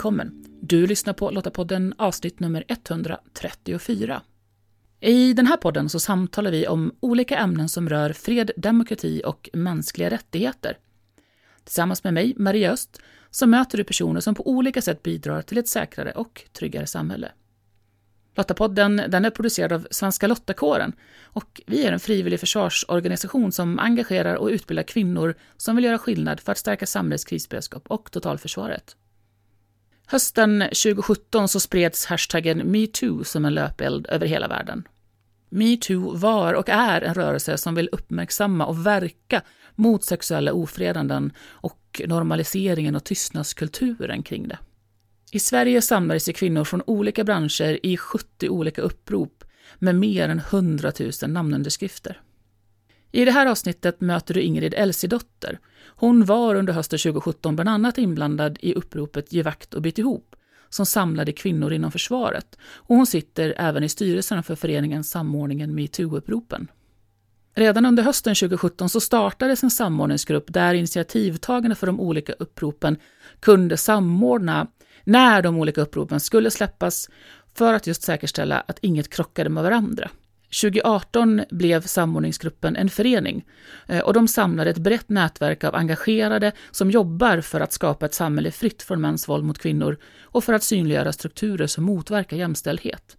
Välkommen! Du lyssnar på Lottapodden avsnitt nummer 134. I den här podden så samtalar vi om olika ämnen som rör fred, demokrati och mänskliga rättigheter. Tillsammans med mig, Maria Öst, så möter du personer som på olika sätt bidrar till ett säkrare och tryggare samhälle. Lottapodden den är producerad av Svenska Lottakåren och vi är en frivillig försvarsorganisation som engagerar och utbildar kvinnor som vill göra skillnad för att stärka samhällets krisberedskap och totalförsvaret. Hösten 2017 så spreds hashtaggen metoo som en löpeld över hela världen. Metoo var och är en rörelse som vill uppmärksamma och verka mot sexuella ofredanden och normaliseringen och tystnadskulturen kring det. I Sverige samlades sig kvinnor från olika branscher i 70 olika upprop med mer än 100 000 namnunderskrifter. I det här avsnittet möter du Ingrid Elsidotter. Hon var under hösten 2017 bland annat inblandad i uppropet Ge vakt och bit ihop, som samlade kvinnor inom försvaret. Och hon sitter även i styrelsen för föreningen Samordningen metoo-uppropen. Redan under hösten 2017 så startades en samordningsgrupp där initiativtagarna för de olika uppropen kunde samordna när de olika uppropen skulle släppas för att just säkerställa att inget krockade med varandra. 2018 blev samordningsgruppen en förening eh, och de samlade ett brett nätverk av engagerade som jobbar för att skapa ett samhälle fritt från mäns våld mot kvinnor och för att synliggöra strukturer som motverkar jämställdhet.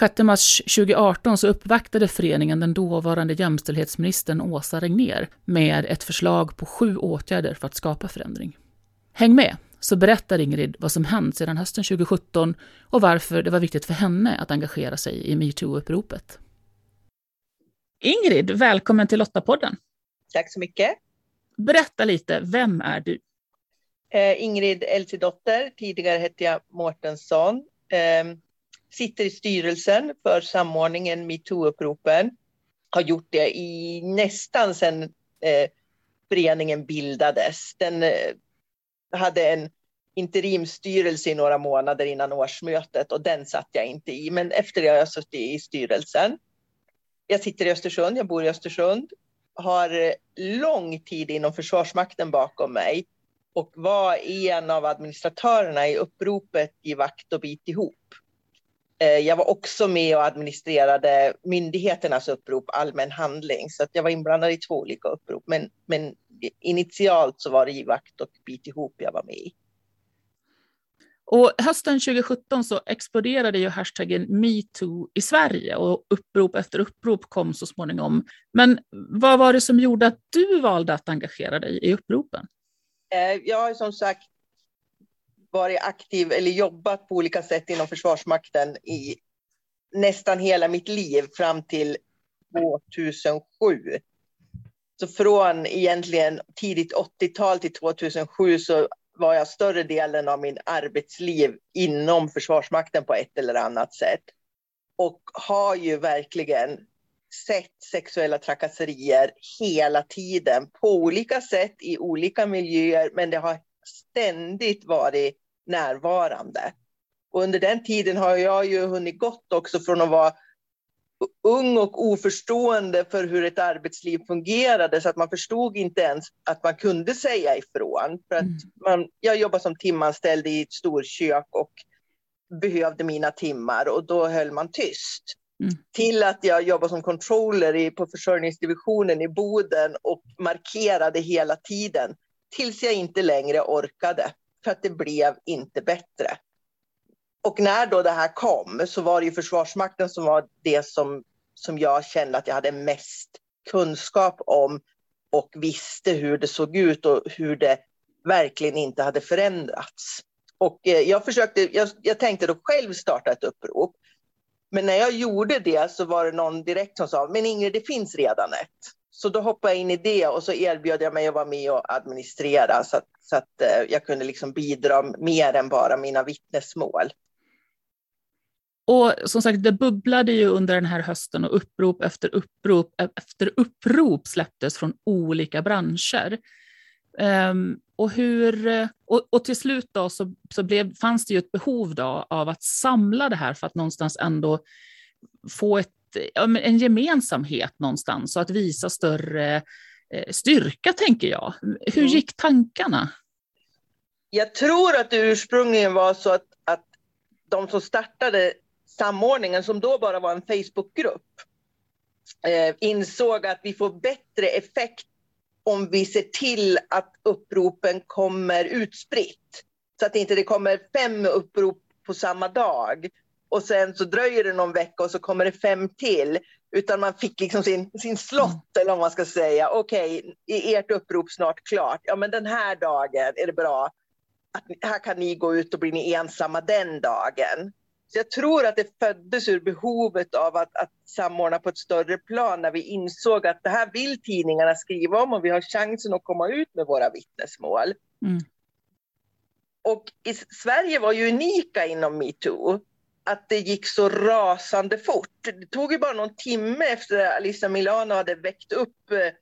6 mars 2018 så uppvaktade föreningen den dåvarande jämställdhetsministern Åsa Regner med ett förslag på sju åtgärder för att skapa förändring. Häng med! Så berättar Ingrid vad som hänt sedan hösten 2017 och varför det var viktigt för henne att engagera sig i metoo-uppropet. Ingrid, välkommen till Lottapodden. Tack så mycket. Berätta lite, vem är du? Eh, Ingrid Elsidotter, tidigare hette jag Mårtensson. Eh, sitter i styrelsen för samordningen metoo-uppropen. Har gjort det i nästan sedan eh, föreningen bildades. Den eh, hade en interimstyrelse i några månader innan årsmötet och den satt jag inte i. Men efter det har jag suttit i styrelsen. Jag sitter i Östersund, jag bor i Östersund, har eh, lång tid inom Försvarsmakten bakom mig och var en av administratörerna i uppropet i Vakt och bit ihop. Eh, jag var också med och administrerade myndigheternas upprop Allmän handling, så att jag var inblandad i två olika upprop. Men, men initialt så var det i Vakt och Bit ihop jag var med i. Och hösten 2017 så exploderade ju hashtaggen metoo i Sverige och upprop efter upprop kom så småningom. Men vad var det som gjorde att du valde att engagera dig i uppropen? Eh, jag har som sagt varit aktiv eller jobbat på olika sätt inom Försvarsmakten i nästan hela mitt liv fram till 2007. Så från egentligen tidigt 80-tal till 2007 så var jag större delen av min arbetsliv inom Försvarsmakten på ett eller annat sätt. Och har ju verkligen sett sexuella trakasserier hela tiden på olika sätt i olika miljöer, men det har ständigt varit närvarande. Och under den tiden har jag ju hunnit gått också från att vara ung och oförstående för hur ett arbetsliv fungerade så att man förstod inte ens att man kunde säga ifrån. För att mm. man, jag jobbade som timanställd i ett storkök och behövde mina timmar och då höll man tyst. Mm. Till att jag jobbade som controller i, på försörjningsdivisionen i Boden och markerade hela tiden tills jag inte längre orkade för att det blev inte bättre. Och när då det här kom så var det ju Försvarsmakten som var det som, som jag kände att jag hade mest kunskap om och visste hur det såg ut och hur det verkligen inte hade förändrats. Och eh, jag, försökte, jag, jag tänkte då själv starta ett upprop. Men när jag gjorde det så var det någon direkt som sa, men Ingrid, det finns redan ett. Så då hoppade jag in i det och så erbjöd jag mig att vara med och administrera så att, så att eh, jag kunde liksom bidra mer än bara mina vittnesmål. Och som sagt, det bubblade ju under den här hösten och upprop efter upprop efter upprop släpptes från olika branscher. Um, och, hur, och, och, till slut då så, så blev, fanns det ju ett behov då av att samla det här för att någonstans ändå få ett, en gemensamhet någonstans och att visa större eh, styrka, tänker jag. Hur mm. gick tankarna? Jag tror att det ursprungligen var så att, att de som startade samordningen, som då bara var en Facebookgrupp, eh, insåg att vi får bättre effekt om vi ser till att uppropen kommer utspritt. Så att det inte kommer fem upprop på samma dag och sen så dröjer det någon vecka och så kommer det fem till. Utan man fick liksom sin, sin slott, eller vad man ska säga. Okej, okay, är ert upprop snart klart? Ja, men den här dagen är det bra. Att, här kan ni gå ut och bli ni ensamma den dagen. Så jag tror att det föddes ur behovet av att, att samordna på ett större plan när vi insåg att det här vill tidningarna skriva om och vi har chansen att komma ut med våra vittnesmål. Mm. Och i Sverige var ju unika inom metoo att det gick så rasande fort. Det tog ju bara någon timme efter att Alissa Milano hade väckt upp eh,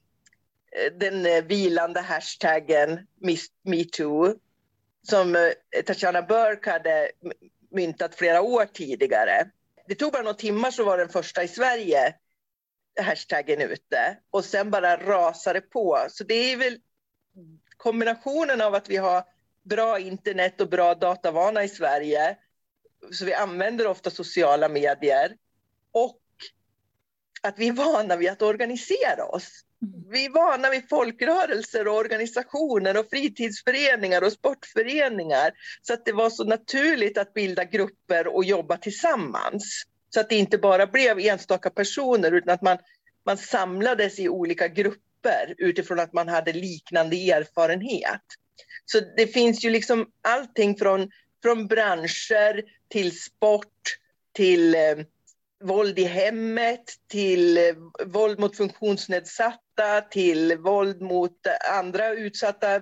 den eh, vilande hashtaggen metoo som eh, Tatjana Burke hade myntat flera år tidigare. Det tog bara några timmar så var den första i Sverige hashtaggen ute och sen bara rasade på. Så det är väl kombinationen av att vi har bra internet och bra datavana i Sverige så vi använder ofta sociala medier och att vi är vana vid att organisera oss. Mm. Vi är vana vid folkrörelser och organisationer och fritidsföreningar och sportföreningar. Så att det var så naturligt att bilda grupper och jobba tillsammans. Så att det inte bara blev enstaka personer utan att man, man samlades i olika grupper utifrån att man hade liknande erfarenhet. Så det finns ju liksom allting från, från branscher till sport, till eh, våld i hemmet, till eh, våld mot funktionsnedsatta, till våld mot andra utsatta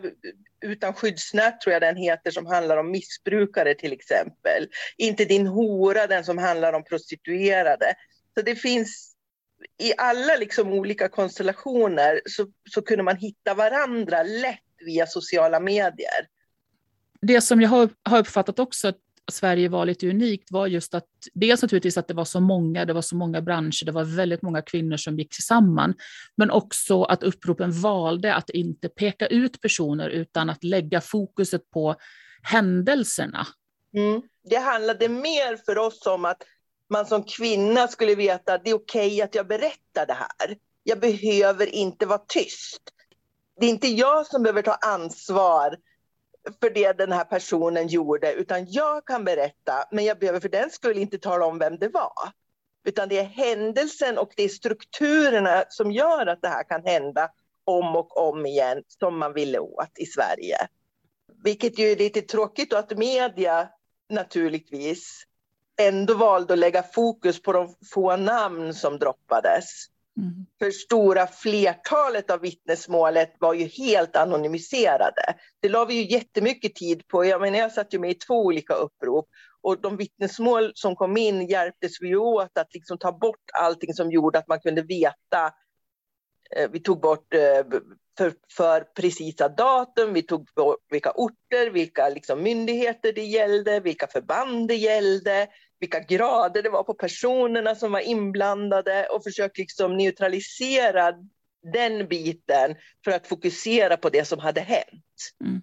utan skyddsnät tror jag den heter som handlar om missbrukare till exempel. Inte din hora, den som handlar om prostituerade. Så det finns i alla liksom olika konstellationer så, så kunde man hitta varandra lätt via sociala medier. Det som jag har, har uppfattat också Sverige var lite unikt var just att dels naturligtvis att det var så många, det var så många branscher, det var väldigt många kvinnor som gick samman, men också att uppropen valde att inte peka ut personer utan att lägga fokuset på händelserna. Mm. Det handlade mer för oss om att man som kvinna skulle veta att det är okej okay att jag berättar det här. Jag behöver inte vara tyst. Det är inte jag som behöver ta ansvar för det den här personen gjorde, utan jag kan berätta, men jag behöver för den skull inte tala om vem det var. Utan det är händelsen och det är strukturerna som gör att det här kan hända om och om igen som man ville åt i Sverige. Vilket ju är lite tråkigt då att media naturligtvis ändå valde att lägga fokus på de få namn som droppades. Mm. För stora flertalet av vittnesmålet var ju helt anonymiserade. Det la vi ju jättemycket tid på. Jag, menar, jag satt ju med i två olika upprop och de vittnesmål som kom in hjälptes vi åt att liksom ta bort allting som gjorde att man kunde veta. Eh, vi tog bort eh, för, för precisa datum, vi tog bort vilka orter, vilka liksom myndigheter det gällde, vilka förband det gällde vilka grader det var på personerna som var inblandade och försökt liksom neutralisera den biten för att fokusera på det som hade hänt. Mm.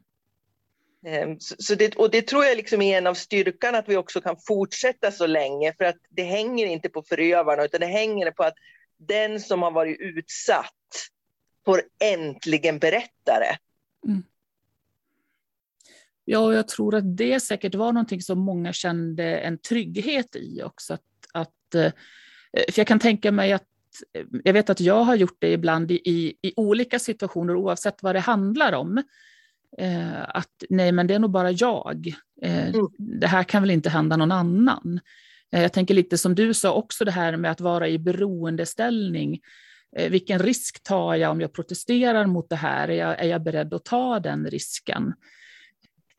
Ehm, så det, och det tror jag liksom är en av styrkan att vi också kan fortsätta så länge för att det hänger inte på förövarna utan det hänger på att den som har varit utsatt får äntligen berätta det. Mm. Ja, jag tror att det säkert var någonting som många kände en trygghet i också. Att, att, eh, för jag kan tänka mig att eh, jag vet att jag har gjort det ibland i, i olika situationer oavsett vad det handlar om. Eh, att nej, men det är nog bara jag. Eh, mm. Det här kan väl inte hända någon annan. Eh, jag tänker lite som du sa också det här med att vara i beroendeställning. Eh, vilken risk tar jag om jag protesterar mot det här? Är jag, är jag beredd att ta den risken?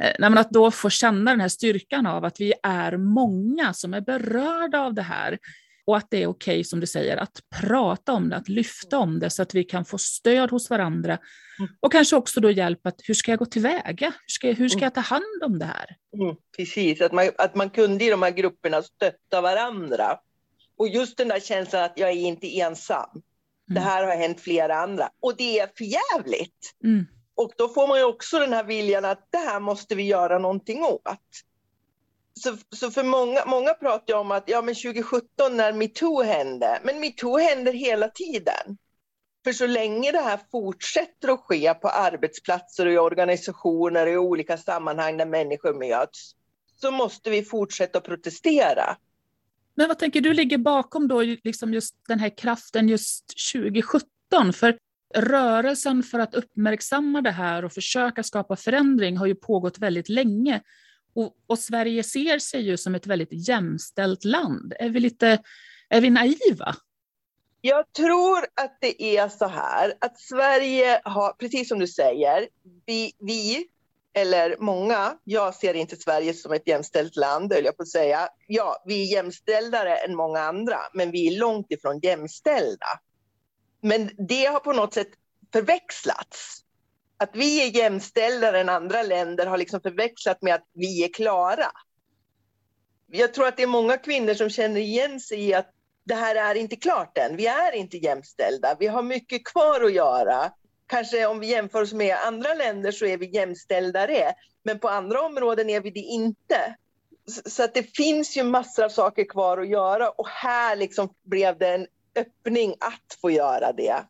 Eh, nej, att då få känna den här styrkan av att vi är många som är berörda av det här och att det är okej, okay, som du säger, att prata om det, att lyfta om det så att vi kan få stöd hos varandra mm. och kanske också då hjälp att hur ska jag gå tillväga? Hur ska, hur ska jag ta hand om det här? Mm, precis, att man, att man kunde i de här grupperna stötta varandra. Och just den där känslan att jag är inte ensam. Det mm. här har hänt flera andra och det är förjävligt. Mm. Och då får man ju också den här viljan att det här måste vi göra någonting åt. Så, så för många, många pratar om att ja, men 2017 när metoo hände, men metoo händer hela tiden. För så länge det här fortsätter att ske på arbetsplatser och i organisationer och i olika sammanhang där människor möts, så måste vi fortsätta att protestera. Men vad tänker du ligger bakom då liksom just den här kraften just 2017? För rörelsen för att uppmärksamma det här och försöka skapa förändring har ju pågått väldigt länge. Och, och, Sverige ser sig ju som ett väldigt jämställt land. Är vi, lite, är vi naiva? Jag tror att det är så här att Sverige har, precis som du säger, vi, vi eller många, jag ser inte Sverige som ett jämställt land, höll jag på att säga. Ja, vi är jämställdare än många andra, men vi är långt ifrån jämställda. Men det har på något sätt förväxlats. Att vi är jämställda än andra länder har liksom förväxlat med att vi är klara. Jag tror att det är många kvinnor som känner igen sig i att det här är inte klart än. Vi är inte jämställda. Vi har mycket kvar att göra. Kanske om vi jämför oss med andra länder så är vi jämställdare. Men på andra områden är vi det inte. Så att det finns ju massor av saker kvar att göra och här liksom blev det en öppning att få göra det.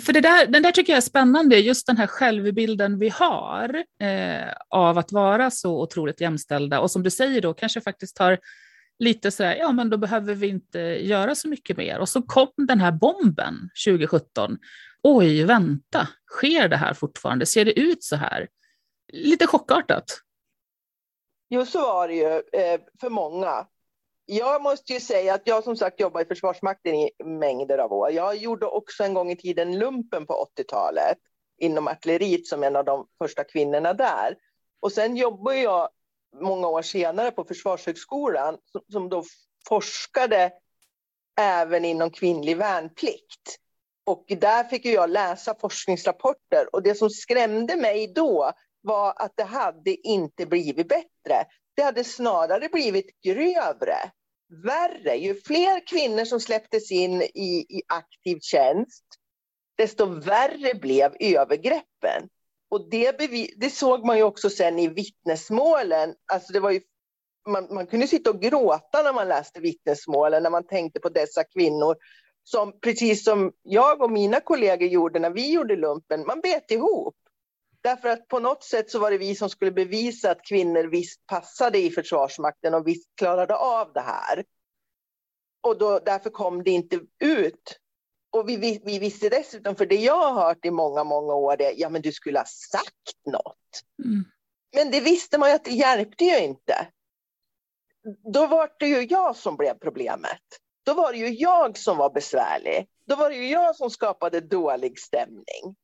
För det där, den där tycker jag är spännande, just den här självbilden vi har eh, av att vara så otroligt jämställda och som du säger då kanske faktiskt har lite så här, ja men då behöver vi inte göra så mycket mer. Och så kom den här bomben 2017. Oj, vänta, sker det här fortfarande? Ser det ut så här? Lite chockartat. Jo, så var det ju eh, för många jag måste ju säga att jag som sagt jobbar i Försvarsmakten i mängder av år. Jag gjorde också en gång i tiden lumpen på 80-talet inom artilleriet som en av de första kvinnorna där. Och sen jobbade jag många år senare på Försvarshögskolan som, som då forskade även inom kvinnlig värnplikt. Och där fick jag läsa forskningsrapporter och det som skrämde mig då var att det hade inte blivit bättre. Det hade snarare blivit grövre, värre. Ju fler kvinnor som släpptes in i, i aktiv tjänst, desto värre blev övergreppen. Och det, det såg man ju också sen i vittnesmålen. Alltså det var ju, man, man kunde sitta och gråta när man läste vittnesmålen, när man tänkte på dessa kvinnor som precis som jag och mina kollegor gjorde när vi gjorde lumpen, man bet ihop. Därför att på något sätt så var det vi som skulle bevisa att kvinnor visst passade i Försvarsmakten och visst klarade av det här. Och då, därför kom det inte ut. Och vi, vi, vi visste dessutom, för det jag har hört i många, många år, är ja men du skulle ha sagt något. Mm. Men det visste man ju att det hjälpte ju inte. Då var det ju jag som blev problemet. Då var det ju jag som var besvärlig. Då var det ju jag som skapade dålig stämning.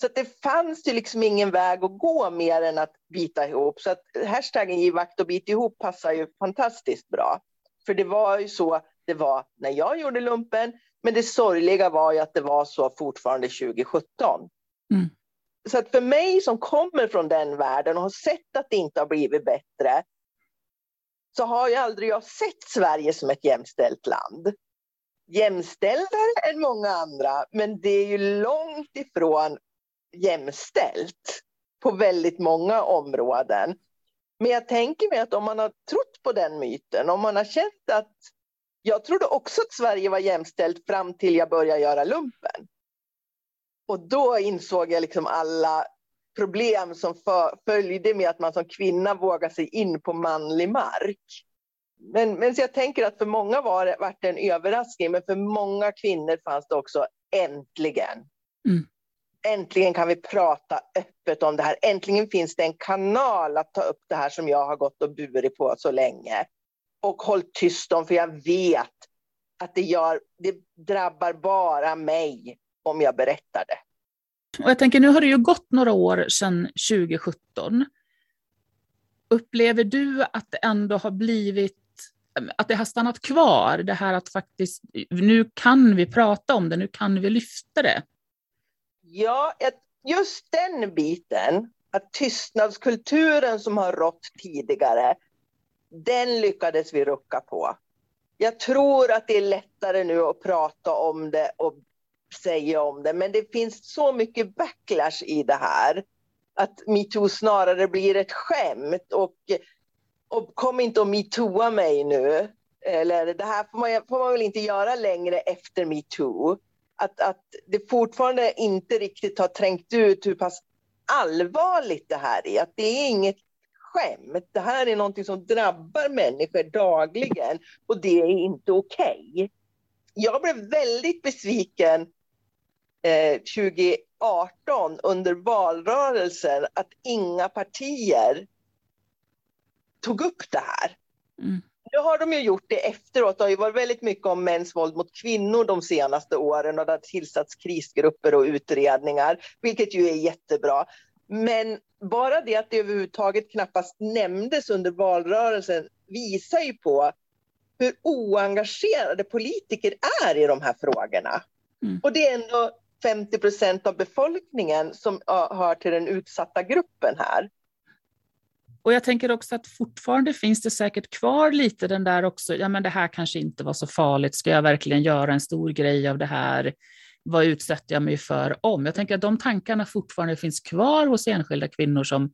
Så det fanns ju liksom ingen väg att gå mer än att bita ihop. Så att hashtaggen Giv vakt och bit ihop passar ju fantastiskt bra. För det var ju så det var när jag gjorde lumpen. Men det sorgliga var ju att det var så fortfarande 2017. Mm. Så att för mig som kommer från den världen och har sett att det inte har blivit bättre så har jag aldrig jag sett Sverige som ett jämställt land. Jämställdare än många andra, men det är ju långt ifrån jämställt på väldigt många områden. Men jag tänker mig att om man har trott på den myten, om man har känt att jag trodde också att Sverige var jämställt fram till jag började göra lumpen. Och då insåg jag liksom alla problem som för, följde med att man som kvinna vågar sig in på manlig mark. Men, men så jag tänker att för många var det, var det en överraskning, men för många kvinnor fanns det också äntligen. Mm äntligen kan vi prata öppet om det här. Äntligen finns det en kanal att ta upp det här som jag har gått och burit på så länge. Och håll tyst om, för jag vet att det, gör, det drabbar bara mig om jag berättar det. Och jag tänker, nu har det ju gått några år sedan 2017. Upplever du att det ändå har blivit att det har stannat kvar, det här att faktiskt, nu kan vi prata om det, nu kan vi lyfta det? Ja, just den biten, att tystnadskulturen som har rått tidigare, den lyckades vi rucka på. Jag tror att det är lättare nu att prata om det och säga om det, men det finns så mycket backlash i det här. Att metoo snarare blir ett skämt och, och kom inte och metooa mig nu. Eller det här får man, får man väl inte göra längre efter metoo. Att, att det fortfarande inte riktigt har trängt ut hur pass allvarligt det här är. Att det är inget skämt. Det här är någonting som drabbar människor dagligen och det är inte okej. Okay. Jag blev väldigt besviken eh, 2018 under valrörelsen att inga partier tog upp det här. Mm. Nu har de ju gjort det efteråt. Det har ju varit väldigt mycket om mäns våld mot kvinnor de senaste åren och det har tillsatts krisgrupper och utredningar, vilket ju är jättebra. Men bara det att det överhuvudtaget knappast nämndes under valrörelsen visar ju på hur oengagerade politiker är i de här frågorna. Mm. Och det är ändå 50 procent av befolkningen som hör till den utsatta gruppen här. Och jag tänker också att fortfarande finns det säkert kvar lite den där också, ja men det här kanske inte var så farligt, ska jag verkligen göra en stor grej av det här? Vad utsätter jag mig för om? Jag tänker att de tankarna fortfarande finns kvar hos enskilda kvinnor som,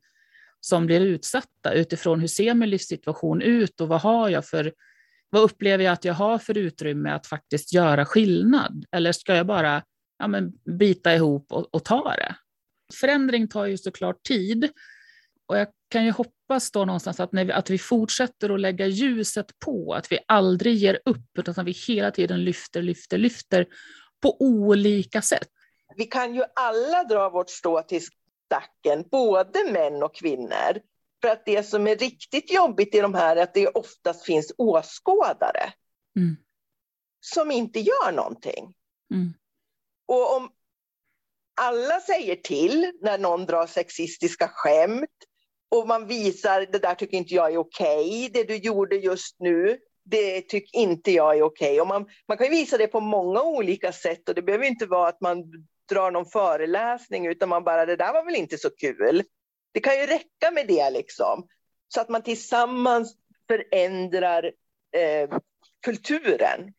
som blir utsatta utifrån hur ser min livssituation ut och vad har jag för vad upplever jag att jag har för utrymme att faktiskt göra skillnad? Eller ska jag bara ja, men, bita ihop och, och ta det? Förändring tar ju såklart tid. Och jag kan ju hoppas då någonstans att, när vi, att vi fortsätter att lägga ljuset på, att vi aldrig ger upp, utan att vi hela tiden lyfter, lyfter, lyfter på olika sätt. Vi kan ju alla dra vårt strå till stacken, både män och kvinnor. För att det som är riktigt jobbigt i de här är att det oftast finns åskådare. Mm. Som inte gör någonting. Mm. Och om alla säger till när någon drar sexistiska skämt och man visar det där tycker inte jag är okej, okay. det du gjorde just nu, det tycker inte jag är okej. Okay. man, man kan visa det på många olika sätt och det behöver inte vara att man drar någon föreläsning utan man bara, det där var väl inte så kul. Det kan ju räcka med det liksom. Så att man tillsammans förändrar eh, kulturen.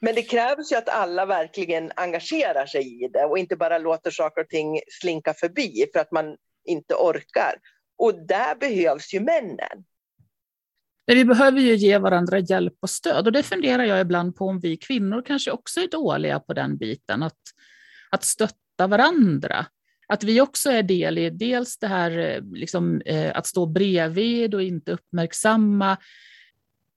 Men det krävs ju att alla verkligen engagerar sig i det och inte bara låter saker och ting slinka förbi för att man inte orkar. Och där behövs ju männen. Vi behöver ju ge varandra hjälp och stöd och det funderar jag ibland på om vi kvinnor kanske också är dåliga på den biten, att, att stötta varandra. Att vi också är del i dels det här eh, liksom, eh, att stå bredvid och inte uppmärksamma,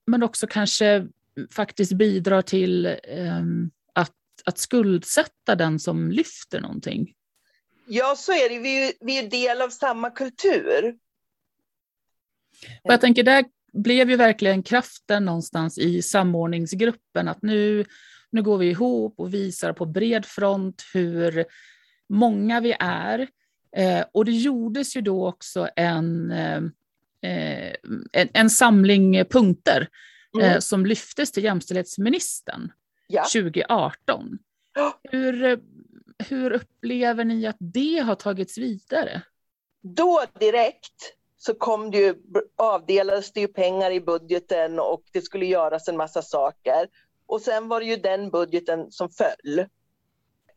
men också kanske faktiskt bidrar till ehm, att, att skuldsätta den som lyfter någonting. Ja, så är det. Vi, vi är del av samma kultur. Och jag tänker, där blev ju verkligen kraften någonstans i samordningsgruppen, att nu, nu går vi ihop och visar på bred front hur många vi är. Eh, och det gjordes ju då också en, eh, en, en, samling punkter mm. eh, som lyftes till jämställdhetsministern ja. 2018. Hur, hur upplever ni att det har tagits vidare? Då direkt så kom det ju, avdelades det ju pengar i budgeten och det skulle göras en massa saker. Och sen var det ju den budgeten som föll.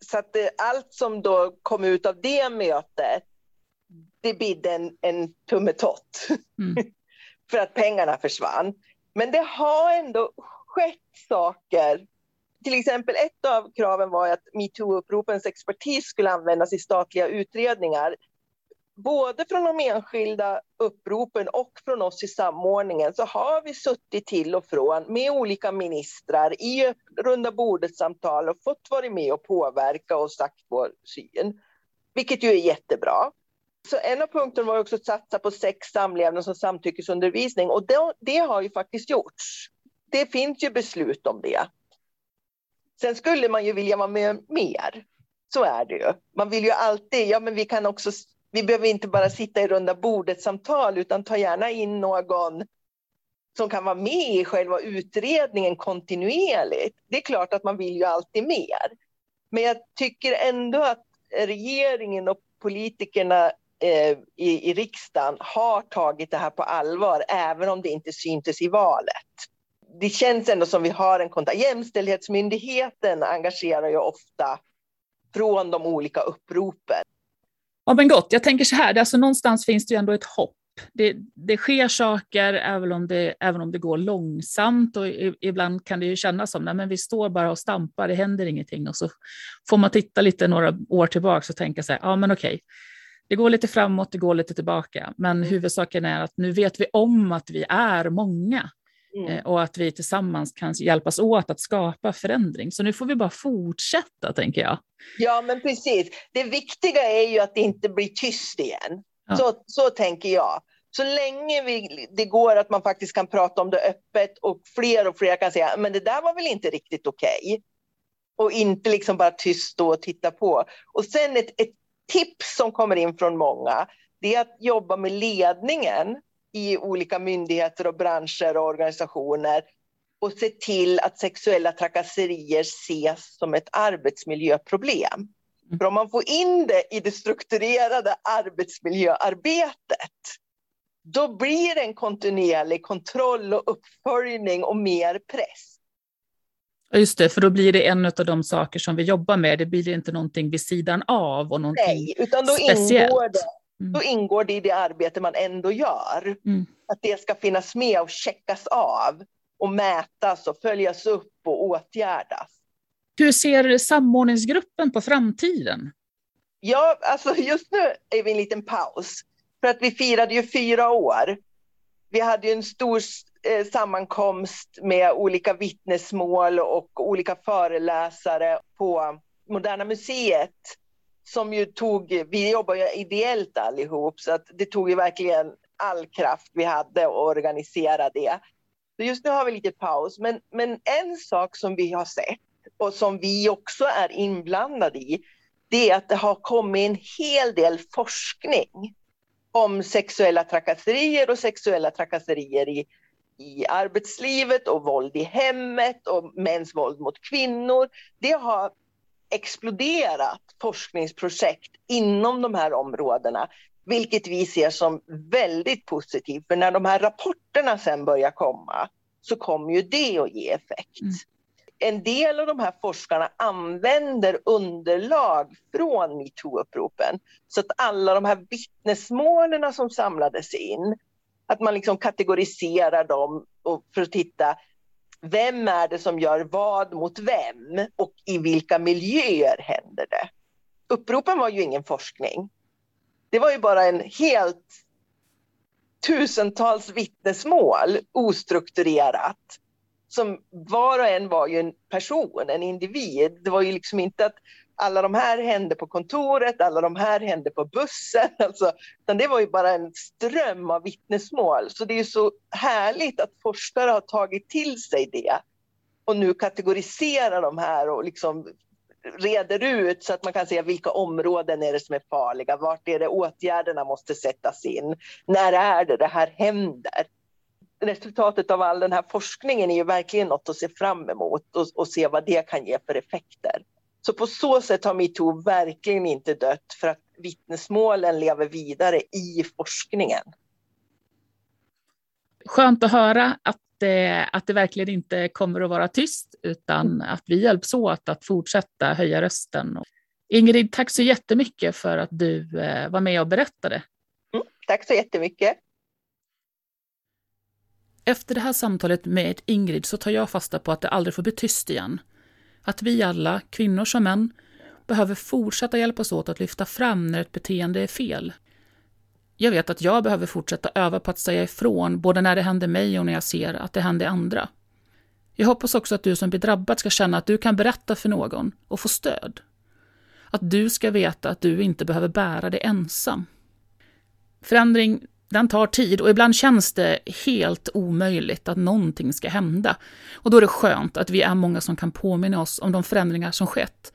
Så att det, allt som då kom ut av det mötet, det bidde en, en tummetott. Mm. För att pengarna försvann. Men det har ändå skett saker till exempel ett av kraven var att metoo-uppropens expertis skulle användas i statliga utredningar. Både från de enskilda uppropen och från oss i samordningen så har vi suttit till och från med olika ministrar i runda bordet-samtal och fått vara med och påverka och sagt vår syn. Vilket ju är jättebra. Så en av punkterna var också att satsa på sex samlevnads och samtyckesundervisning och det, det har ju faktiskt gjorts. Det finns ju beslut om det. Sen skulle man ju vilja vara med mer. Så är det ju. Man vill ju alltid, ja men vi kan också, vi behöver inte bara sitta i runda bordet samtal utan ta gärna in någon som kan vara med i själva utredningen kontinuerligt. Det är klart att man vill ju alltid mer. Men jag tycker ändå att regeringen och politikerna eh, i, i riksdagen har tagit det här på allvar, även om det inte syntes i valet det känns ändå som vi har en kontakt. Jämställdhetsmyndigheten engagerar ju ofta från de olika uppropen. Ja, men gott. Jag tänker så här, alltså någonstans finns det ju ändå ett hopp. Det, det sker saker även om det, även om det går långsamt och i, ibland kan det ju kännas som att vi står bara och stampar, det händer ingenting och så får man titta lite några år tillbaka och tänka så här, ja men okej, det går lite framåt, det går lite tillbaka, men huvudsaken är att nu vet vi om att vi är många Mm. Eh, och att vi tillsammans kan hjälpas åt att skapa förändring. Så nu får vi bara fortsätta, tänker jag. Ja, men precis. Det viktiga är ju att det inte blir tyst igen. Ja. Så, så tänker jag. Så länge vi, det går att man faktiskt kan prata om det öppet och fler och fler kan säga men det där var väl inte riktigt okej. Okay. Och inte liksom bara tyst stå och titta på. Och sen ett, ett tips som kommer in från många, det är att jobba med ledningen i olika myndigheter och branscher och organisationer och se till att sexuella trakasserier ses som ett arbetsmiljöproblem. Mm. För om man får in det i det strukturerade arbetsmiljöarbetet då blir det en kontinuerlig kontroll och uppföljning och mer press. Just det, för då blir det en av de saker som vi jobbar med. Det blir inte någonting vid sidan av och någonting Nej, utan då speciellt. Ingår det Mm. Då ingår det i det arbete man ändå gör. Mm. Att det ska finnas med och checkas av och mätas och följas upp och åtgärdas. Hur ser samordningsgruppen på framtiden? Ja, alltså just nu är vi i en liten paus. För att vi firade ju fyra år. Vi hade ju en stor eh, sammankomst med olika vittnesmål och olika föreläsare på Moderna Museet som ju tog, vi jobbar ju ideellt allihop, så att det tog ju verkligen all kraft vi hade att organisera det. Så just nu har vi lite paus, men, men en sak som vi har sett och som vi också är inblandade i, det är att det har kommit en hel del forskning om sexuella trakasserier och sexuella trakasserier i, i arbetslivet och våld i hemmet och mäns våld mot kvinnor. Det har exploderat forskningsprojekt inom de här områdena, vilket vi ser som väldigt positivt. För när de här rapporterna sen börjar komma så kommer ju det att ge effekt. Mm. En del av de här forskarna använder underlag från metoo-uppropen. Så att alla de här vittnesmålen som samlades in, att man liksom kategoriserar dem och för att titta vem är det som gör vad mot vem och i vilka miljöer händer det? Uppropen var ju ingen forskning. Det var ju bara en helt tusentals vittnesmål ostrukturerat. Som var och en var ju en person, en individ. Det var ju liksom inte att alla de här hände på kontoret, alla de här hände på bussen. Alltså, utan det var ju bara en ström av vittnesmål. Så det är så härligt att forskare har tagit till sig det och nu kategoriserar de här och liksom reder ut så att man kan se vilka områden är det som är farliga, vart är det åtgärderna måste sättas in, när är det det här händer? Resultatet av all den här forskningen är ju verkligen något att se fram emot och, och se vad det kan ge för effekter. Så på så sätt har metoo verkligen inte dött för att vittnesmålen lever vidare i forskningen. Skönt att höra att det, att det verkligen inte kommer att vara tyst utan att vi hjälps åt att fortsätta höja rösten. Ingrid, tack så jättemycket för att du eh, var med och berättade. Mm, tack så jättemycket. Efter det här samtalet med Ingrid så tar jag fasta på att det aldrig får bli tyst igen att vi alla, kvinnor som män, behöver fortsätta hjälpas åt att lyfta fram när ett beteende är fel. Jag vet att jag behöver fortsätta öva på att säga ifrån, både när det händer mig och när jag ser att det händer andra. Jag hoppas också att du som blir drabbad ska känna att du kan berätta för någon och få stöd. Att du ska veta att du inte behöver bära det ensam. Förändring den tar tid och ibland känns det helt omöjligt att någonting ska hända. Och då är det skönt att vi är många som kan påminna oss om de förändringar som skett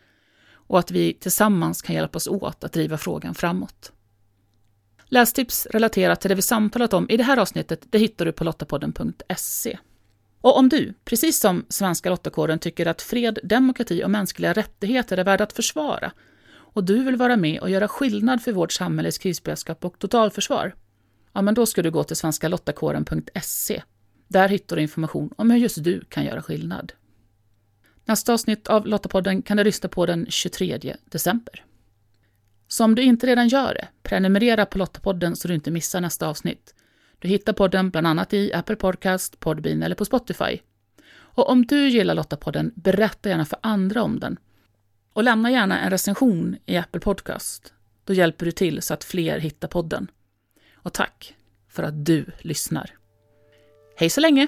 och att vi tillsammans kan hjälpas åt att driva frågan framåt. Lästips relaterat till det vi samtalat om i det här avsnittet det hittar du på lottapodden.se. Och om du, precis som Svenska Lottakåren, tycker att fred, demokrati och mänskliga rättigheter är värda att försvara och du vill vara med och göra skillnad för vårt samhälles krisberedskap och totalförsvar, ja, men då ska du gå till svenskalottakåren.se. Där hittar du information om hur just du kan göra skillnad. Nästa avsnitt av Lottapodden kan du lyssna på den 23 december. Så om du inte redan gör det, prenumerera på Lottapodden så du inte missar nästa avsnitt. Du hittar podden bland annat i Apple Podcast, Podbean eller på Spotify. Och om du gillar Lottapodden, berätta gärna för andra om den. Och lämna gärna en recension i Apple Podcast. Då hjälper du till så att fler hittar podden. Och tack för att du lyssnar. Hej så länge!